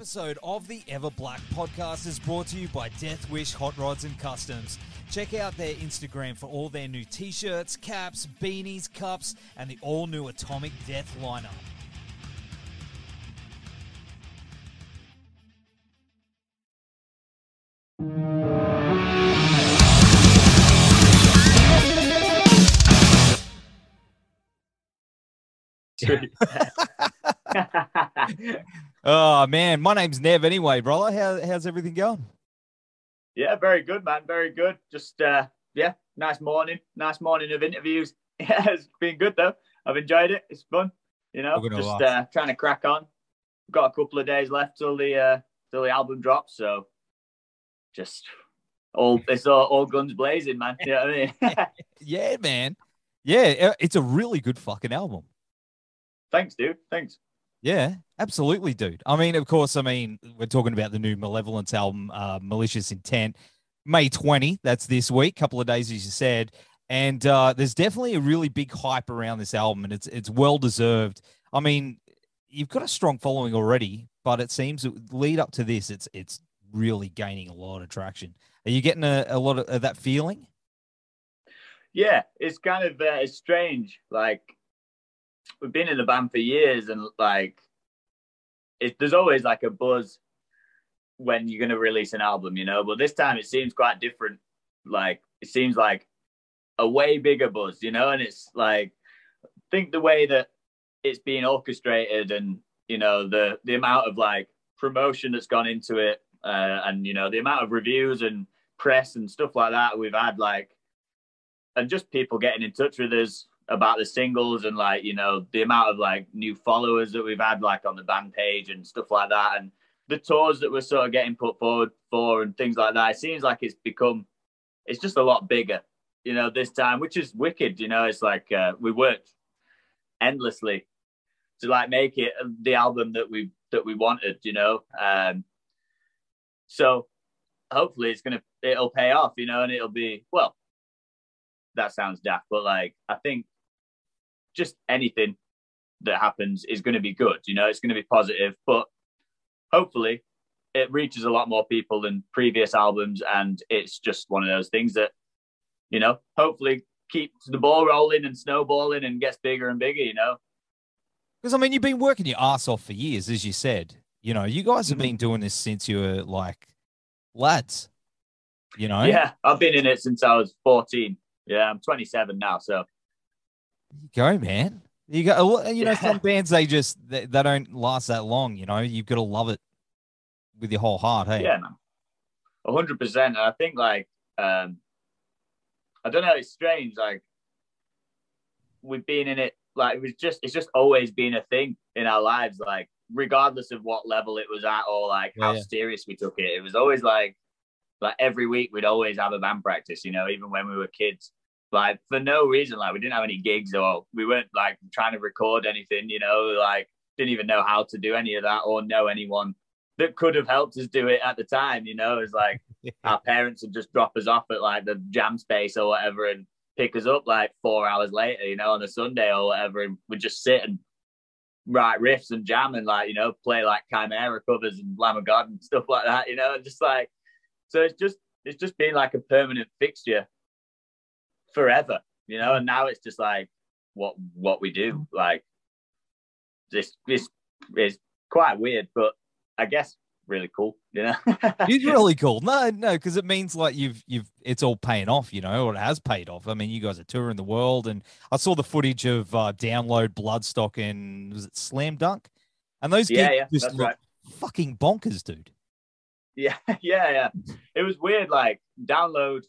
This episode of the Everblack podcast is brought to you by Death Wish Hot Rods and Customs. Check out their Instagram for all their new t shirts, caps, beanies, cups, and the all new Atomic Death lineup. Oh man, my name's Nev anyway, brother. How, how's everything going? yeah, very good, man. Very good. Just uh, yeah, nice morning. Nice morning of interviews. Yeah, it's been good though. I've enjoyed it. It's fun. You know, just uh, trying to crack on. Got a couple of days left till the uh, till the album drops, so just all it's all, all guns blazing, man. You know what I mean? Yeah, man. Yeah, it's a really good fucking album. Thanks, dude. Thanks. Yeah, absolutely, dude. I mean, of course, I mean, we're talking about the new Malevolence album, uh, Malicious Intent, May 20. That's this week, couple of days, as you said. And uh, there's definitely a really big hype around this album, and it's it's well deserved. I mean, you've got a strong following already, but it seems lead up to this, it's it's really gaining a lot of traction. Are you getting a, a lot of, of that feeling? Yeah, it's kind of uh, strange. Like we've been in the band for years, and like it, there's always like a buzz when you're going to release an album, you know. But this time it seems quite different. Like it seems like a way bigger buzz, you know. And it's like I think the way that it's being orchestrated, and you know the the amount of like promotion that's gone into it, uh, and you know the amount of reviews and press and stuff like that we've had, like and just people getting in touch with us about the singles and like you know the amount of like new followers that we've had like on the band page and stuff like that. And the tours that we're sort of getting put forward for and things like that it seems like it's become it's just a lot bigger you know this time which is wicked you know. It's like uh, we worked endlessly to like make it the album that we that we wanted you know. Um so hopefully it's gonna it'll pay off you know and it'll be well that sounds daft, but like I think just anything that happens is going to be good. You know, it's going to be positive, but hopefully it reaches a lot more people than previous albums, and it's just one of those things that you know, hopefully keeps the ball rolling and snowballing and gets bigger and bigger. You know, Because I mean, you've been working your ass off for years, as you said. You know, you guys have Mhm. been doing this since you were like lads. You know, yeah, I've been in it since I was fourteen. Yeah, I'm 27 now, so You go, man. You go. You know, Yeah. some bands they just they, they don't last that long. You know, you've got to love it with your whole heart. Hey, yeah, hundred percent. I think like um, I don't know. It's strange. Like we've been in it. Like it was just. It's just always been a thing in our lives. Like regardless of what level it was at or like how yeah. serious we took it, it was always like like every week we'd always have a band practice. You know, even when we were kids. Like for no reason, like we didn't have any gigs or we weren't like trying to record anything. You know, like didn't even know how to do any of that or know anyone that could have helped us do it at the time. You know, it's like our parents would just drop us off at like the jam space or whatever and pick us up like four hours later, you know, on a Sunday or whatever, and we'd just sit and write riffs and jam and like, you know, play like Chimaira covers and Lamb of God and stuff like that, you know, and just like so it's just it's just been like a permanent fixture forever, you know, and now it's just like what what we do. Like this this is quite weird, but I guess really cool, you know. it's really cool. No, no, because it means like you've you've it's all paying off, you know, or it has paid off. I mean, you guys are touring the world, and I saw the footage of uh, Download, Bloodstock, and was it Slam Dunk, and those Yeah, yeah, just look right. fucking bonkers, dude. Yeah, yeah, yeah. It was weird. Like, download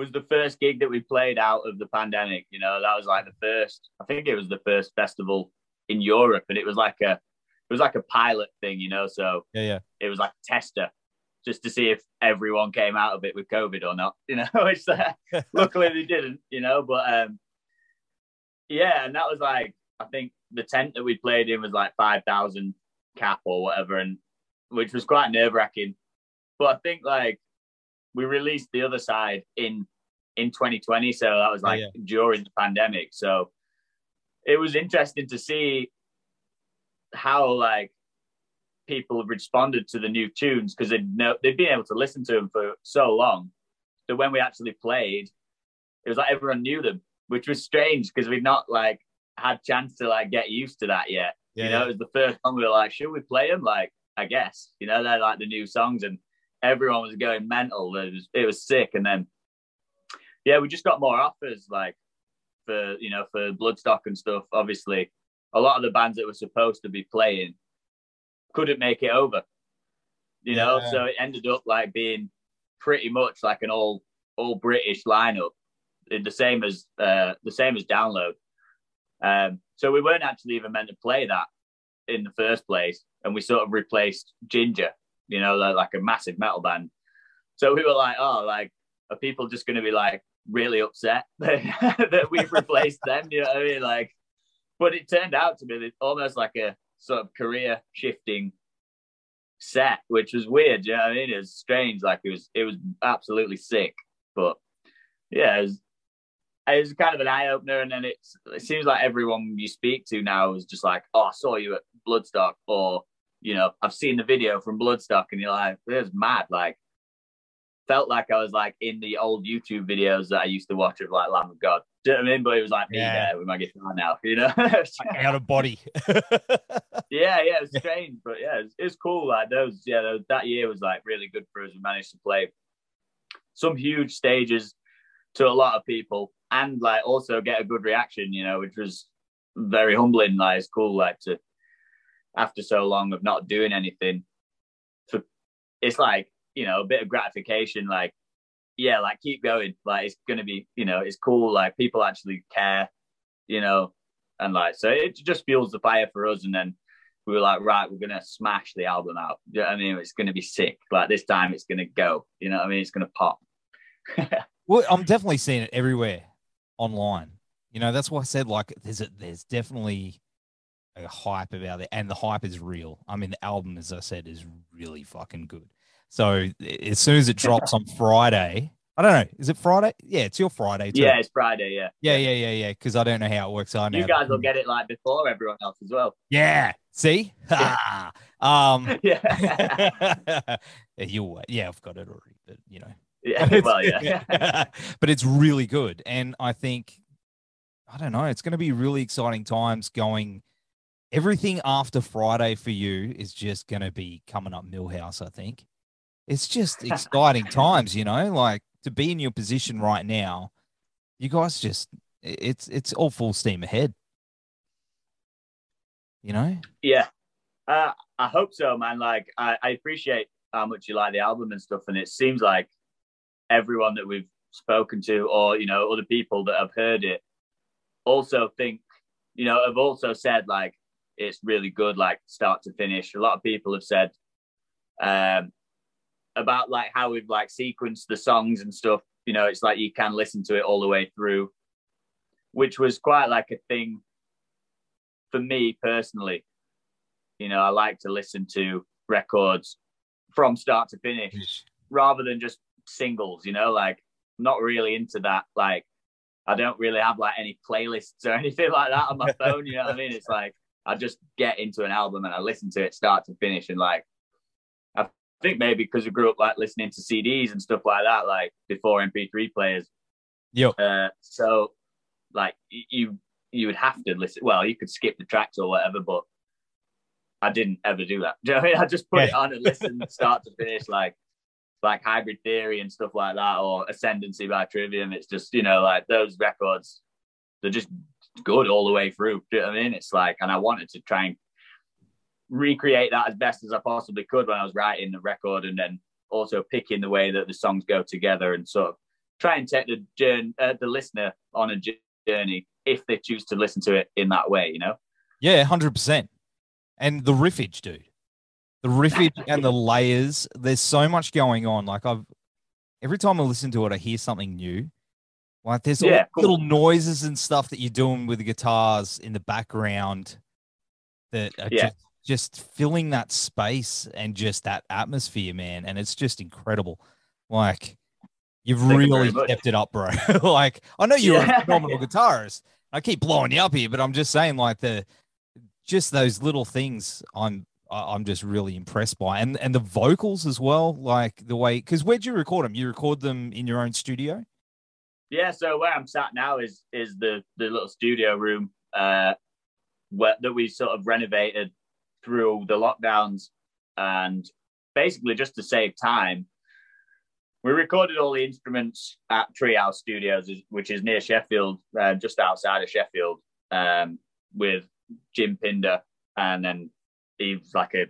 was the first gig that we played out of the pandemic. You know, that was like the first. I think it was the first festival in Europe, and it was like a. it was like a pilot thing, you know. So yeah, yeah, it was like a tester just to see if everyone came out of it with COVID or not, you know. Which uh, luckily they didn't, you know. But um, yeah, and that was like I think the tent that we played in was like five thousand cap or whatever, and which was quite nerve wracking. But I think like we released the other side in in 2020, so that was oh, like oh, yeah. during the pandemic. So it was interesting to see how like people have responded to the new tunes because they'd know they'd been able to listen to them for so long that when we actually played, it was like everyone knew them, which was strange because we'd not like had chance to like get used to that yet. Yeah, you know, yeah. it was the first time we were like, should we play them? Like, I guess, you know, they're like the new songs and everyone was going mental. It was, it was sick. And then, yeah, we just got more offers like for, you know, for Bloodstock and stuff. Obviously, a lot of the bands that were supposed to be playing couldn't make it over, you know, yeah. so it ended up like being pretty much like an all, all British lineup, the same as, uh, the same as Download. Um, so we weren't actually even meant to play that in the first place, and we sort of replaced Jinjer, you know, like a massive metal band. So we were like, oh, like, are people just going to be like really upset that we've replaced them? You know what I mean? Like, but it turned out to be almost like a sort of career shifting set, which was weird. You know what I mean? It was strange. Like it was, it was absolutely sick. But yeah, it was, it was kind of an eye opener. And then it seems like everyone you speak to now is just like, oh, I saw you at Bloodstock, or, you know, I've seen the video from Bloodstock, and you're like, it was mad. Like, felt like I was like in the old YouTube videos that I used to watch of like Lamb of God. Do you know what I mean? But it was like me yeah. there with my guitar now, you know? out of body. yeah, yeah, it was strange, but yeah, it's it was cool. Like those, yeah, those, that year was like really good for us. We managed to play some huge stages to a lot of people and like also get a good reaction, you know, which was very humbling. Like it's cool, like to after so long of not doing anything. For it's like you know a bit of gratification. Like yeah, like keep going. Like it's gonna be you know it's cool. Like people actually care, you know, and like so it just fuels the fire for us. And then we were like, right, we're gonna smash the album out. You know I mean, it's gonna be sick. Like this time, it's gonna go. You know, what I mean, it's gonna pop. well, I'm definitely seeing it everywhere online. You know, that's why I said like there's a, there's definitely hype about it, and the hype is real. I mean, the album, as I said, is really fucking good. So as soon as it drops on Friday, I don't know, is it Friday? Yeah, it's your Friday. Too. Yeah, it's Friday. Yeah. Yeah, yeah, yeah, yeah. Because I don't know how it works. I know you guys will get it like before everyone else as well. Yeah. See. Yeah. um. Yeah. you. Yeah, I've got it already, but you know. Yeah, well, yeah. but it's really good. And I think, I don't know, it's going to be really exciting times going. Everything after Friday for you is just going to be coming up Milhouse, I think. It's just exciting times, you know, like to be in your position right now. You guys just, it's it's all full steam ahead. You know? Yeah. Uh, I hope so, man. Like, I, I appreciate how much you like the album and stuff. And it seems like everyone that we've spoken to or you know other people that have heard it also think you know have also said like it's really good like start to finish a lot of people have said um about like how we've like sequenced the songs and stuff you know it's like you can listen to it all the way through which was quite like a thing for me personally you know i like to listen to records from start to finish rather than just singles, you know, like I'm not really into that. Like I don't really have like any playlists or anything like that on my phone. You know what I mean? It's like I just get into an album and I listen to it start to finish. And like I think maybe because I grew up like listening to CDs and stuff like that, like before MP3 players. Yeah. Uh, so like you you would have to listen. Well, you could skip the tracks or whatever, but I didn't ever do that. Do you know I mean? I just put yeah. it on and listen start to finish. Like like hybrid theory and stuff like that or ascendancy by trivium it's just you know like those records they're just good all the way through do you know what i mean it's like and i wanted to try and recreate that as best as i possibly could when i was writing the record and then also picking the way that the songs go together and sort of try and take the journey uh, the listener on a journey if they choose to listen to it in that way you know yeah 100% and the riffage, dude. The riffage and the layers. There's so much going on. Like I've every time I listen to it, I hear something new. Like there's all Yeah, cool. little noises and stuff that you're doing with the guitars in the background that are Yeah. just, just filling that space and just that atmosphere, man. And it's just incredible. Like you've Thank really much. stepped it up, bro. like I know you're Yeah. a phenomenal guitarist. I keep blowing you up here, but I'm just saying, like the just those little things I'm I'm just really impressed by. And and the vocals as well, like the way because where'd you record them? You record them in your own studio? Yeah, so where I'm sat now is is the the little studio room uh where, that we sort of renovated through the lockdowns. And basically just to save time we recorded all the instruments at Treehouse Studios which is near Sheffield uh, just outside of Sheffield um with Jim Pinder. And then he's like a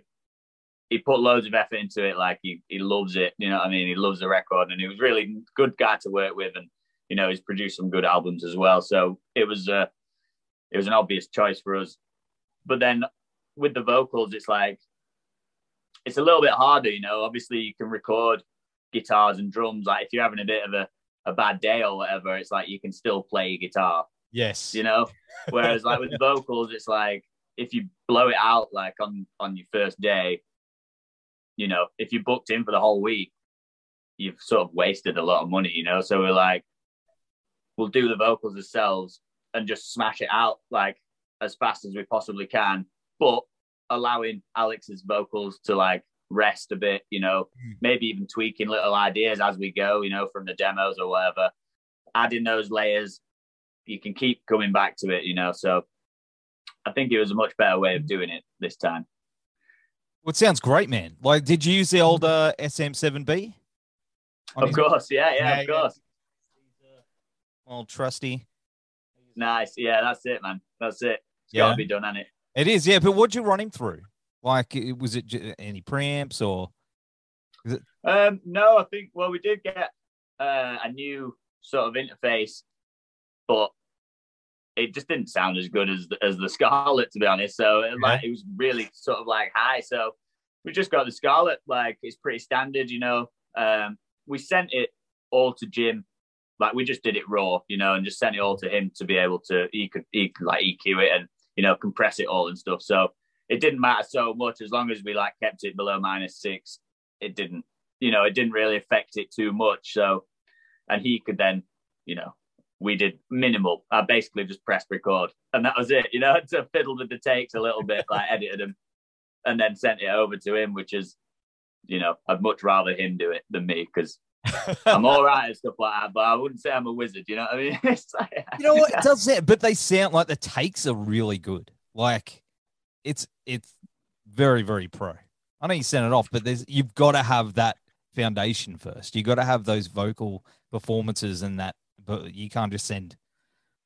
he put loads of effort into it. Like he, he loves it. You know what I mean? He loves the record. And he was really good guy to work with. And you know, he's produced some good albums as well. So it was uh, it was an obvious choice for us. But then with the vocals, it's like it's a little bit harder, you know. Obviously, you can record guitars and drums. Like if you're having a bit of a, a bad day or whatever, it's like you can still play guitar, Yes. you know. Whereas like with vocals, it's like if you blow it out like on on your first day, you know, if you booked in for the whole week, you've sort of wasted a lot of money, you know. So we're like, we'll do the vocals ourselves and just smash it out like as fast as we possibly can, but allowing Alex's vocals to like rest a bit, you know, Mm. maybe even tweaking little ideas as we go, you know, from the demos or whatever. Adding those layers, you can keep coming back to it, you know. So I think it was a much better way of doing it this time. Well, it sounds great, man. Like, did you use the old uh, SM7B? Of course, yeah, yeah, Yeah, of yeah. course. Old trusty. Nice, yeah, that's it, man. That's it. It's Yeah. got to be done, hasn't it? It is, yeah. But what'd you run him through? Like, was it any preamps or? Um, no, I think well, we did get uh, a new sort of interface, but it just didn't sound as good as the, as the Scarlett, to be honest. So it, like, it was really sort of like high. So we just got the Scarlett. Like it's pretty standard, you know. Um, we sent it all to Jim. Like we just did it raw, you know, and just sent it all to him to be able to he could he could like EQ it and you know compress it all and stuff. So it didn't matter so much as long as we like kept it below minus six. It didn't, you know, it didn't really affect it too much. So, and he could then, you know, we did minimal. I basically just pressed record, and that was it. You know, to fiddle with the takes a little bit, like edited them, and then sent it over to him, which is, you know, I'd much rather him do it than me because I'm all right and stuff like that, but I wouldn't say I'm a wizard. You know what I mean? It's like, you know what? It does sound, but they sound like the takes are really good. Like, it's it's very very pro. I know you sent it off, but there's you've got to have that foundation first. You got to have those vocal performances and that, but you can't just send,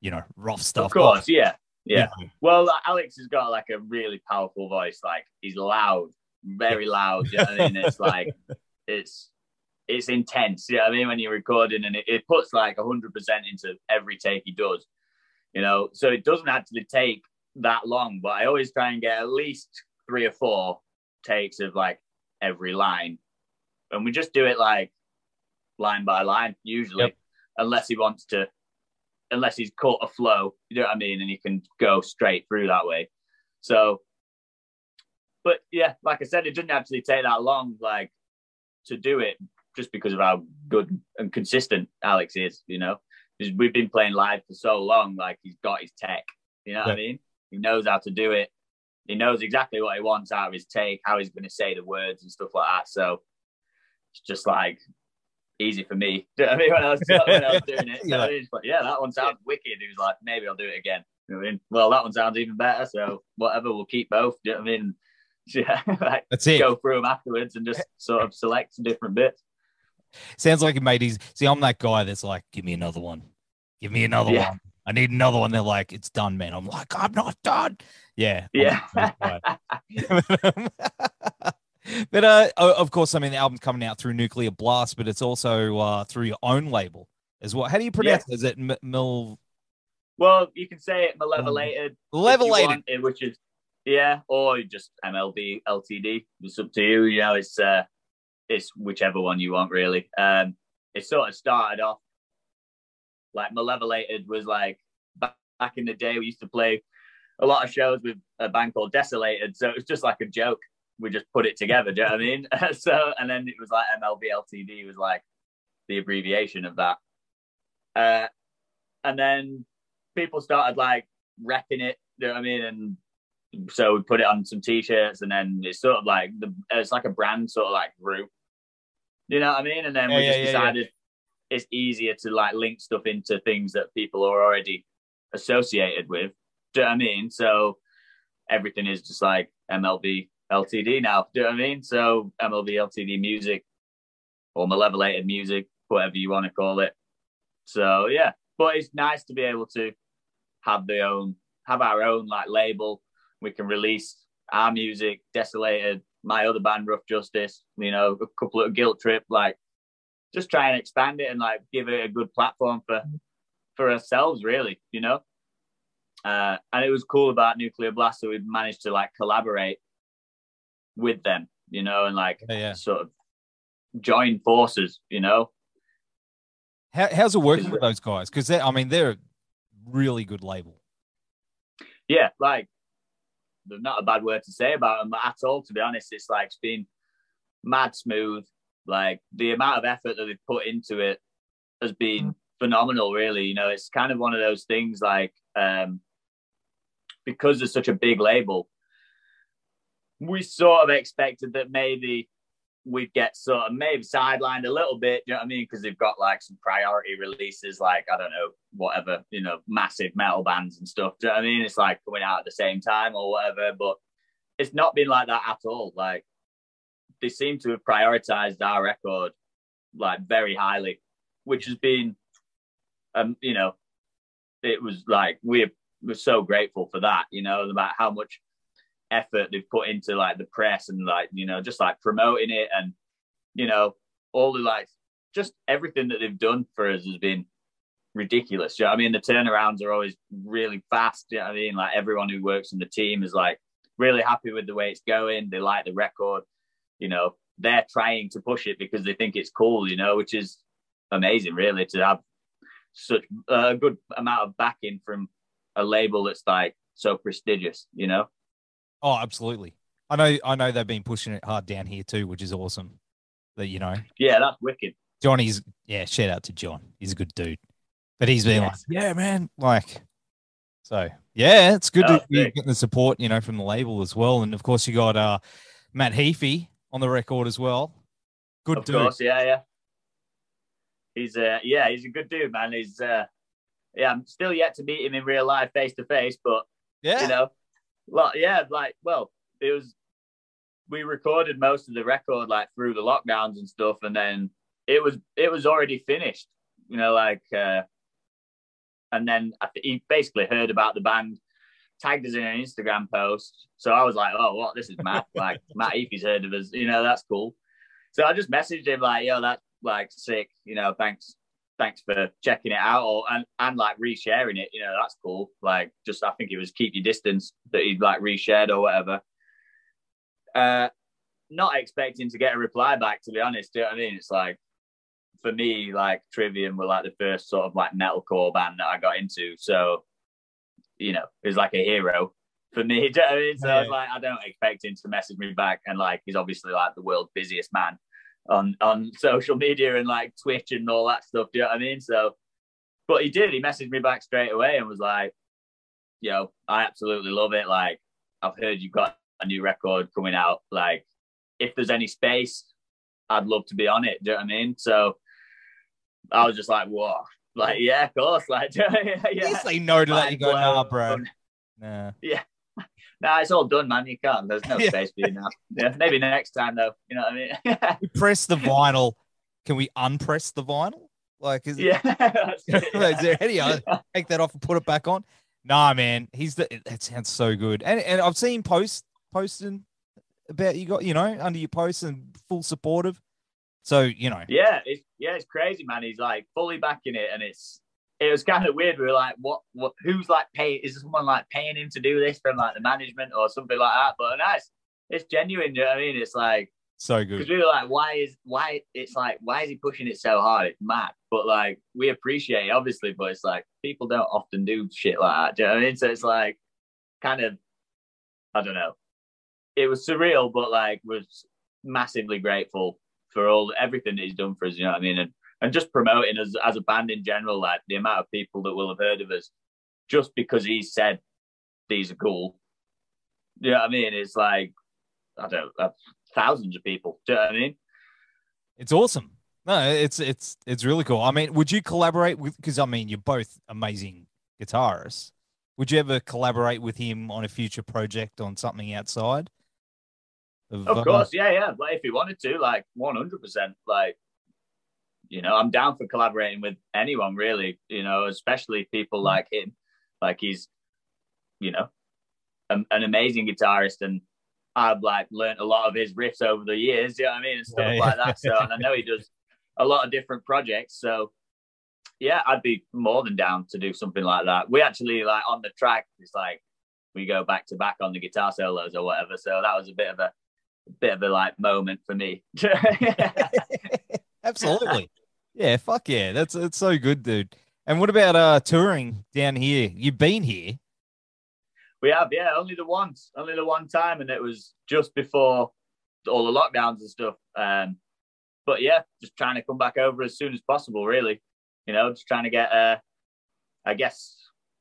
you know, rough stuff. Of course, off, yeah, you yeah. know. Well, Alex has got like a really powerful voice. Like he's loud, very loud. You know what I mean? It's like it's it's intense. You know what I mean? When you're recording, and it, it puts like hundred percent into every take he does. You know, so it doesn't actually take that long. But I always try and get at least three or four takes of like every line, and we just do it like line by line usually, Yep. unless he wants to unless he's caught a flow, you know what I mean, and he can go straight through that way. So, but yeah, like I said, it didn't actually take that long, like to do it, just because of how good and consistent Alex is. You know, we've been playing live for so long, like he's got his tech. You know what I mean? He knows how to do it. He knows exactly what he wants out of his take, how he's going to say the words and stuff like that. So it's just like easy for me. Do you know what I mean? When I was, when I was doing it, You're so like- it's like, yeah, that one sounds wicked. He was like, maybe I'll do it again. You know what I mean? Well, that one sounds even better. So whatever, we'll keep both. Do you know what I mean? Yeah, like That's it. go through them afterwards and just sort of select some different bits. Sounds like he made his. See, I'm that guy that's like, give me another one, give me another Yeah. one. I need another one. They're like, it's done, man. I'm like, I'm not done. Yeah, Yeah. but uh, of course, I mean, the album's coming out through Nuclear Blast, but it's also uh, through your own label as well. How do you pronounce it? Is it M- Mil Well, you can say it malevolated. Levelated? eh, which is Yeah, or just MLB Ltd. It's up to you. You know, it's uh, it's whichever one you want really. Um, it sort of started off like Malevolated was like back, back in the day. We used to play a lot of shows with a band called Desolated, so it was just like a joke. We just put it together. do you know what I mean? so and then it was like MLB Ltd. was like the abbreviation of that. Uh, and then people started like repping it. Do you know what I mean? And so we put it on some t-shirts, and then it's sort of like the it's like a brand sort of like group. You know what I mean? And then Yeah, we yeah, just yeah, decided it's easier to like link stuff into things that people are already associated with. Do you know what I mean? So everything is just like MLB LTD now. Do you know what I mean? So MLB LTD music or malevolated music, whatever you want to call it. So yeah, but it's nice to be able to have the own, have our own like label. We can release our music, Desolated, my other band, Rough Justice. You know, a couple of Guilt Trip, like just try and expand it and like give it a good platform for for ourselves, really. You know, uh, and it was cool about Nuclear Blast that we managed to like collaborate with them. You know, and like Yeah, yeah. sort of join forces. You know, How, how's it working with those guys? Because I mean, they're a really good label. yeah, like there's not a bad word to say about them at all. To be honest, it's like it's been mad smooth. Like the amount of effort that they've put into it has been phenomenal. Really, you know, it's kind of one of those things. Like um, because it's such a big label, we sort of expected that maybe we'd get sort of maybe sidelined a little bit. You know what I mean? Because they've got like some priority releases, like I don't know, whatever, you know, massive metal bands and stuff. Do you know what I mean? It's like coming out at the same time or whatever. But it's not been like that at all. Like they seem to have prioritized our record like very highly, which has been, um, you know, it was like we're we're so grateful for that. You know, about how much effort they've put into like the press and like you know just like promoting it and you know all the like just everything that they've done for us has been ridiculous. You know I mean? The turnarounds are always really fast. You know I mean? Like everyone who works in the team is like really happy with the way it's going. They like the record. You know, they're trying to push it because they think it's cool, you know, which is amazing really to have such a good amount of backing from a label that's like so prestigious, you know? Oh, absolutely. I know. I know they've been pushing it hard down here too, which is awesome. That you know, Yeah, that's wicked. Johnny's. Yeah, shout out to John. He's a good dude. But he's been like, yeah, man, like. So yeah, it's good Oh, to be getting the support, you know, from the label as well, and of course you got uh Matt Heafy on the record as well. Good of dude. course, yeah, yeah. He's uh yeah, he's a good dude, man. He's uh yeah, I'm still yet to meet him in real life face to face, but Yeah. you know, well, yeah, like, well, it was, we recorded most of the record like through the lockdowns and stuff, and then it was, it was already finished, you know, like, uh, and then I th- he basically heard about the band, tagged us in an Instagram post. So I was like, oh, what? This is Matt. like, Matt Heafy's heard of us, you know, that's cool. So I just messaged him, like, yo, that's like sick, you know, thanks thanks for checking it out or and, and like resharing it you know that's cool. Like just i think it was keep your distance that he'd like reshared or whatever. Uh not expecting to get a reply back to be honest do you know what i mean? It's like for me like trivium were like the first sort of like metalcore band that i got into. So you know it was like a hero for me do you know what i mean? So i was like i don't expect him to message me back and like he's obviously like the world's busiest man on on social media and like Twitch and all that stuff. Do you know what I mean? So, but he did. He messaged me back straight away and was like, "Yo, I absolutely love it. Like, I've heard you've got a new record coming out. Like, if there's any space, I'd love to be on it. Do you know what I mean?" So, I was just like, "Whoa." Like, yeah, of course. Like, yeah, You say no to that, you go, nah, bro. Nah. Nah, it's all done, man. You can't. There's no Yeah. space for you now. Yeah, maybe next time though. You know what I mean? We press the vinyl. Can we unpress the vinyl? Like, is, yeah. it, is there any other take that off and put it back on? Nah, man. He's the that sounds so good. And and I've seen posts posting about you got, you know, under your posts and full supportive. So, you know, Yeah, it's yeah, it's crazy, man. He's like fully backing it, and it's it was kind of weird. We were like, what, what, who's like paying? Is someone like paying him to do this from like the management or something like that? But nice, it's genuine. You know what I mean? It's like so good because we were like, why is why? It's like, why is he pushing it so hard? It's mad. But like, we appreciate it, obviously. But it's like people don't often do shit like that. Do you know what I mean? So it's like kind of, I don't know. It was surreal, but like was massively grateful for all everything that he's done for us. You know what I mean? And and just promoting us as a band in general, like the amount of people that will have heard of us just because he said these are cool. You know what I mean? It's like I don't know, thousands of people. Do you know what I mean? It's awesome. No, it's it's it's really cool. I mean, would you collaborate with? Because I mean, you're both amazing guitarists. Would you ever collaborate with him on a future project on something outside? Of uh, course, yeah, yeah. Like if he wanted to, like one hundred percent, like you know, I'm down for collaborating with anyone really. You know, especially people Mm. like him. Like he's, you know, an, an amazing guitarist, and I've like learned a lot of his riffs over the years. You know what I mean, and stuff Yeah, like yeah. that. So, and I know he does a lot of different projects. So, yeah, I'd be more than down to do something like that. We actually like on the track. It's like we go back to back on the guitar solos or whatever. So that was a bit of a bit of a like moment for me. Absolutely. Yeah, fuck yeah. That's it's so good, dude. And what about uh touring down here? You've been here. we have, yeah, only the once, only the one time, and it was just before all the lockdowns and stuff. Um, but yeah, just trying to come back over as soon as possible, really. You know, just trying to get, uh, I guess,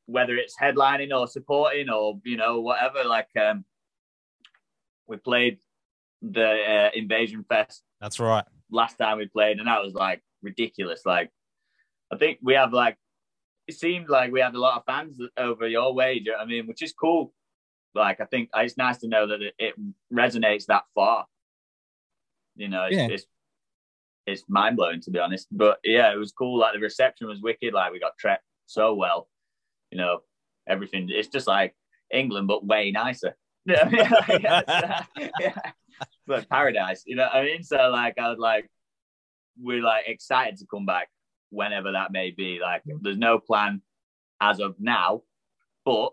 whether it's headlining or supporting or you know whatever. Like, um, we played the uh, Invasion Fest That's right. Last time we played, and that was like ridiculous. Like, I think we have like it seemed like we had a lot of fans over your way. You know I mean? Which is cool. Like, I think it's nice to know that it, it resonates that far. You know, it's Yeah. it's, it's mind blowing to be honest. But yeah, it was cool. Like the reception was wicked. Like we got treated so well. You know, everything. It's just like England, but way nicer. Yeah, like paradise. You know what I mean? So like, I was like, we're like excited to come back whenever that may be. Like, mm. there's no plan as of now, but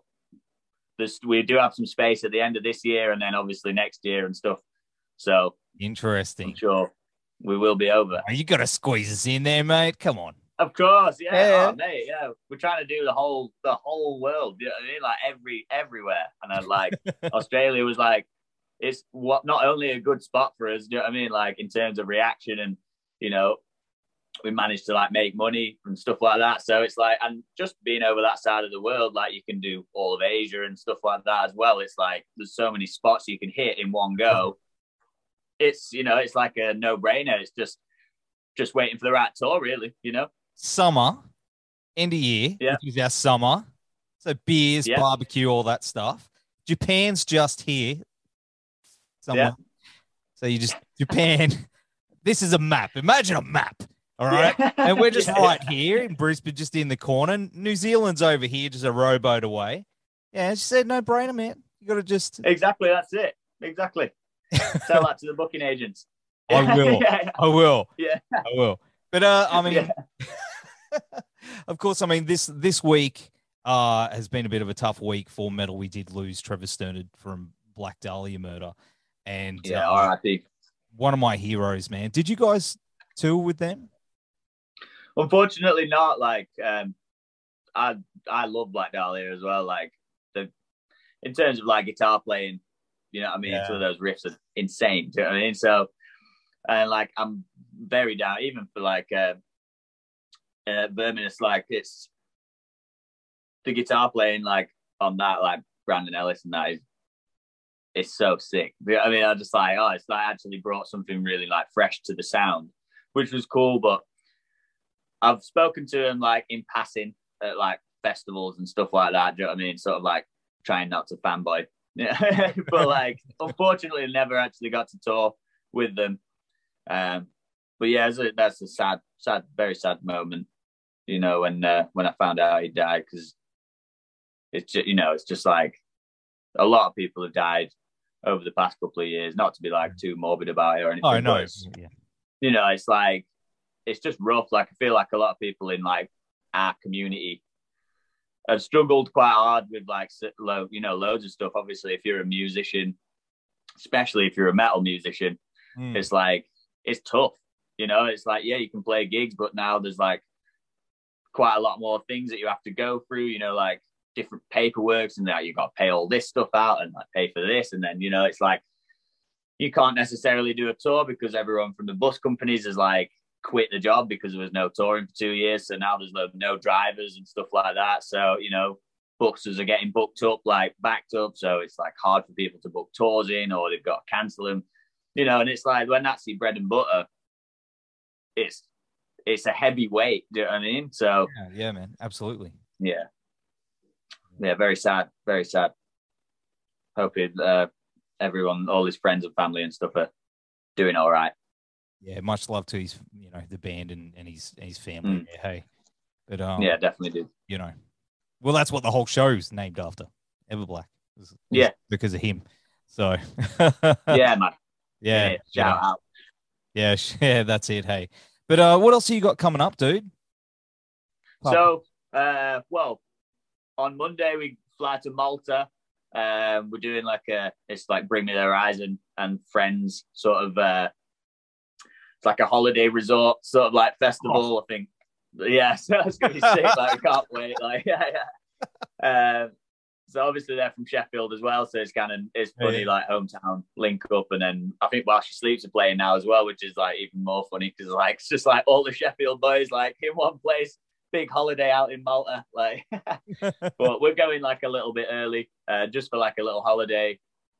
there's we do have some space at the end of this year and then obviously next year and stuff. So I'm Interesting. sure we will be over. Oh, you got to squeeze us in there, mate. Come on. Of course, yeah, Yeah. Oh, mate, yeah. We're trying to do the whole the whole world. You know what I mean? Like every everywhere. And I was like, Australia was like, it's what not only a good spot for us. You know what I mean? Like in terms of reaction and you know, we managed to like make money and stuff like that. So it's like, and just being over that side of the world, like you can do all of Asia and stuff like that as well. It's like there's so many spots you can hit in one go. It's you know, it's like a no brainer. It's just just waiting for the right tour, really. You know. Summer, end of year, Yeah. which is our summer. So beers, Yeah. barbecue, all that stuff. Japan's just here. Somewhere. So you just Japan. this is a map. Imagine a map. All right. Yeah. And we're just Yeah. right here in Brisbane, just in the corner. New Zealand's over here, just a rowboat away. Yeah, she said no brainer, man. You gotta just Exactly, that's it. Exactly. Sell that to the booking agents. I will. yeah, I will. yeah, I will. But uh I mean Yeah. of course, I mean this this week uh has been a bit of a tough week for metal. We did lose Trevor Strnad from Black Dahlia murder. And yeah. uh, R.I.P. one of my heroes, man. Did you guys tour with them? Unfortunately, not. Like, um, I I love Black Dahlia as well. Like the in terms of like guitar playing, you know what I mean. Yeah. Some of those riffs are insane. Do you know what I mean? So, and like I'm very down, even for like uh, uh. It's like it's the guitar playing like on that like Brandon Ellis and that is it's so sick. You know what I mean, I just like oh, it's like actually brought something really like fresh to the sound, which was cool. But I've spoken to him like in passing at like festivals and stuff like that. Do you know what I mean? Sort of like trying not to fanboy. Yeah. but like unfortunately never actually got to tour with them. Um but yeah, a, that's a sad, sad, very sad moment, you know, when uh, when I found out he died because it's just, you know, it's just like a lot of people have died over the past couple of years. Not to be like too morbid about it or anything. Oh no. it's- Yeah. you know, it's like it's just rough. Like I feel like a lot of people in like our community have struggled quite hard with like lo- you know loads of stuff. Obviously, if you're a musician, especially if you're a metal musician, mm. it's like it's tough. You know, it's like yeah, you can play gigs, but now there's like quite a lot more things that you have to go through. You know, like different paperwork, and that you got to pay all this stuff out and like pay for this, and then you know it's like you can't necessarily do a tour because everyone from the bus companies is like quit the job because there was no touring for two years. So now there's no drivers and stuff like that. So, you know, buses are getting booked up, like backed up. So it's like hard for people to book tours in or they've got to cancel them, you know, and it's like when that's your bread and butter, it's it's a heavy weight. Do you know what I mean? So yeah, yeah man, absolutely. Yeah. Yeah, very sad, very sad. Hoping uh, everyone, all his friends and family and stuff are doing all right yeah, much love to his, you know, the band and, and his his family. Mm. Yeah, hey, but um, yeah, definitely do. You know, well, that's what the whole show's named after. Everblack. Was, yeah, because of him. So yeah, man. Yeah, yeah shout yeah. out. Yeah, yeah, that's it. Hey, but uh, what else have you got coming up, dude? So, uh, well, on Monday we fly to Malta. Um, we're doing like a it's like Bring Me the Horizon and friends sort of uh it's like a holiday resort sort of like festival. Oh. I think. Yeah, so it's gonna be sick. Like, I can't wait. Like, yeah, yeah. Um, so obviously they're from Sheffield as well, so it's kind of it's funny yeah. like hometown link up, and then I think while she sleeps are playing now as well, which is like even more funny because like it's just like all the Sheffield boys like in one place, big holiday out in Malta, like. but we're going like a little bit early, uh, just for like a little holiday,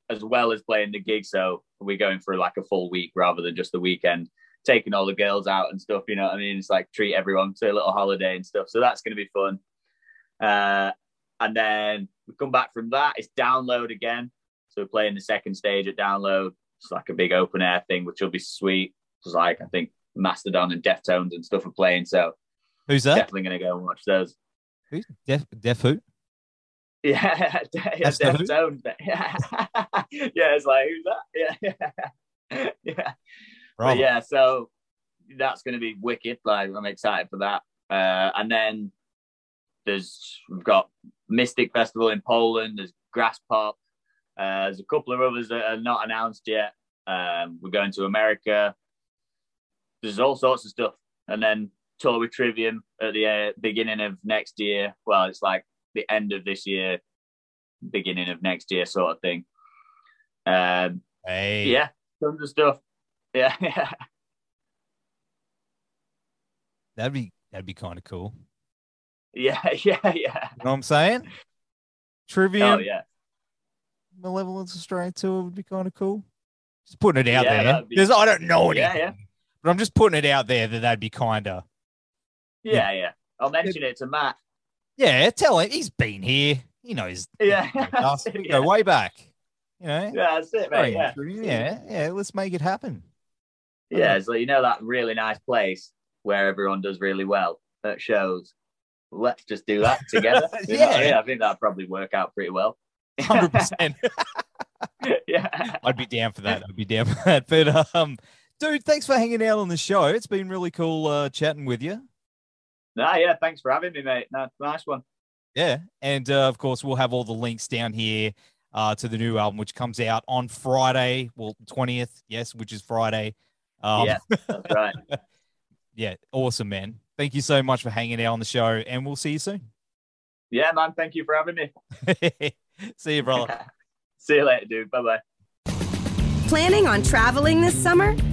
as well as playing the gig. So we're going for like a full week rather than just the weekend taking all the girls out and stuff. You know what I mean? It's like treat everyone to a little holiday and stuff. So that's going to be fun. Uh, and then we come back from that. It's download again. So we're playing the second stage at download. It's like a big open air thing, which will be sweet. It's like I think Mastodon and Deftones and stuff are playing. So who's that? Definitely going to go and watch those. Who's Def Def who? Yeah, yeah Deftones. Yeah. yeah, it's like who's that? Yeah, yeah, yeah. But yeah, so that's going to be wicked. Like I'm excited for that. Uh, and then there's we've got Mystic Festival in Poland. There's Graspop. Uh, there's a couple of others that are not announced yet. Um, we're going to America. There's all sorts of stuff. And then tour with Trivium at the uh, beginning of next year. Well, it's like the end of this year, beginning of next year, sort of thing. Um, hey. Yeah, tons of stuff. Yeah, yeah. That'd be that'd be kind of cool. Yeah, yeah, yeah. You know what I'm saying? Trivium. Oh yeah. Malevolence Australia tour would be kind of cool. Just putting it out yeah, there. Be... I don't know anything, yeah, yeah. but I'm just putting it out there that that'd be kind of. Yeah, yeah. I'll mention it to Matt. Yeah, tell him he's been here. He knows. Yeah, we go way back. You know. Yeah, that's it, mate. Yeah. yeah, yeah. Let's make it happen. Yeah, so you know that really nice place where everyone does really well at shows. Let's just do that together. yeah. yeah, I think that'd probably work out pretty well. Hundred percent. Yeah, I'd be down for that. I'd be down for that. But um, dude, thanks for hanging out on the show. It's been really cool uh, chatting with you. Nah, yeah, thanks for having me, mate. No, nice one. Yeah, and uh, of course we'll have all the links down here uh, to the new album, which comes out on Friday, well, twentieth, yes, which is Friday. Um, yeah, that's right. yeah, awesome, man. Thank you so much for hanging out on the show, and we'll see you soon. Yeah, man. Thank you for having me. see you, brother. see you later, dude. Bye bye. Planning on traveling this summer?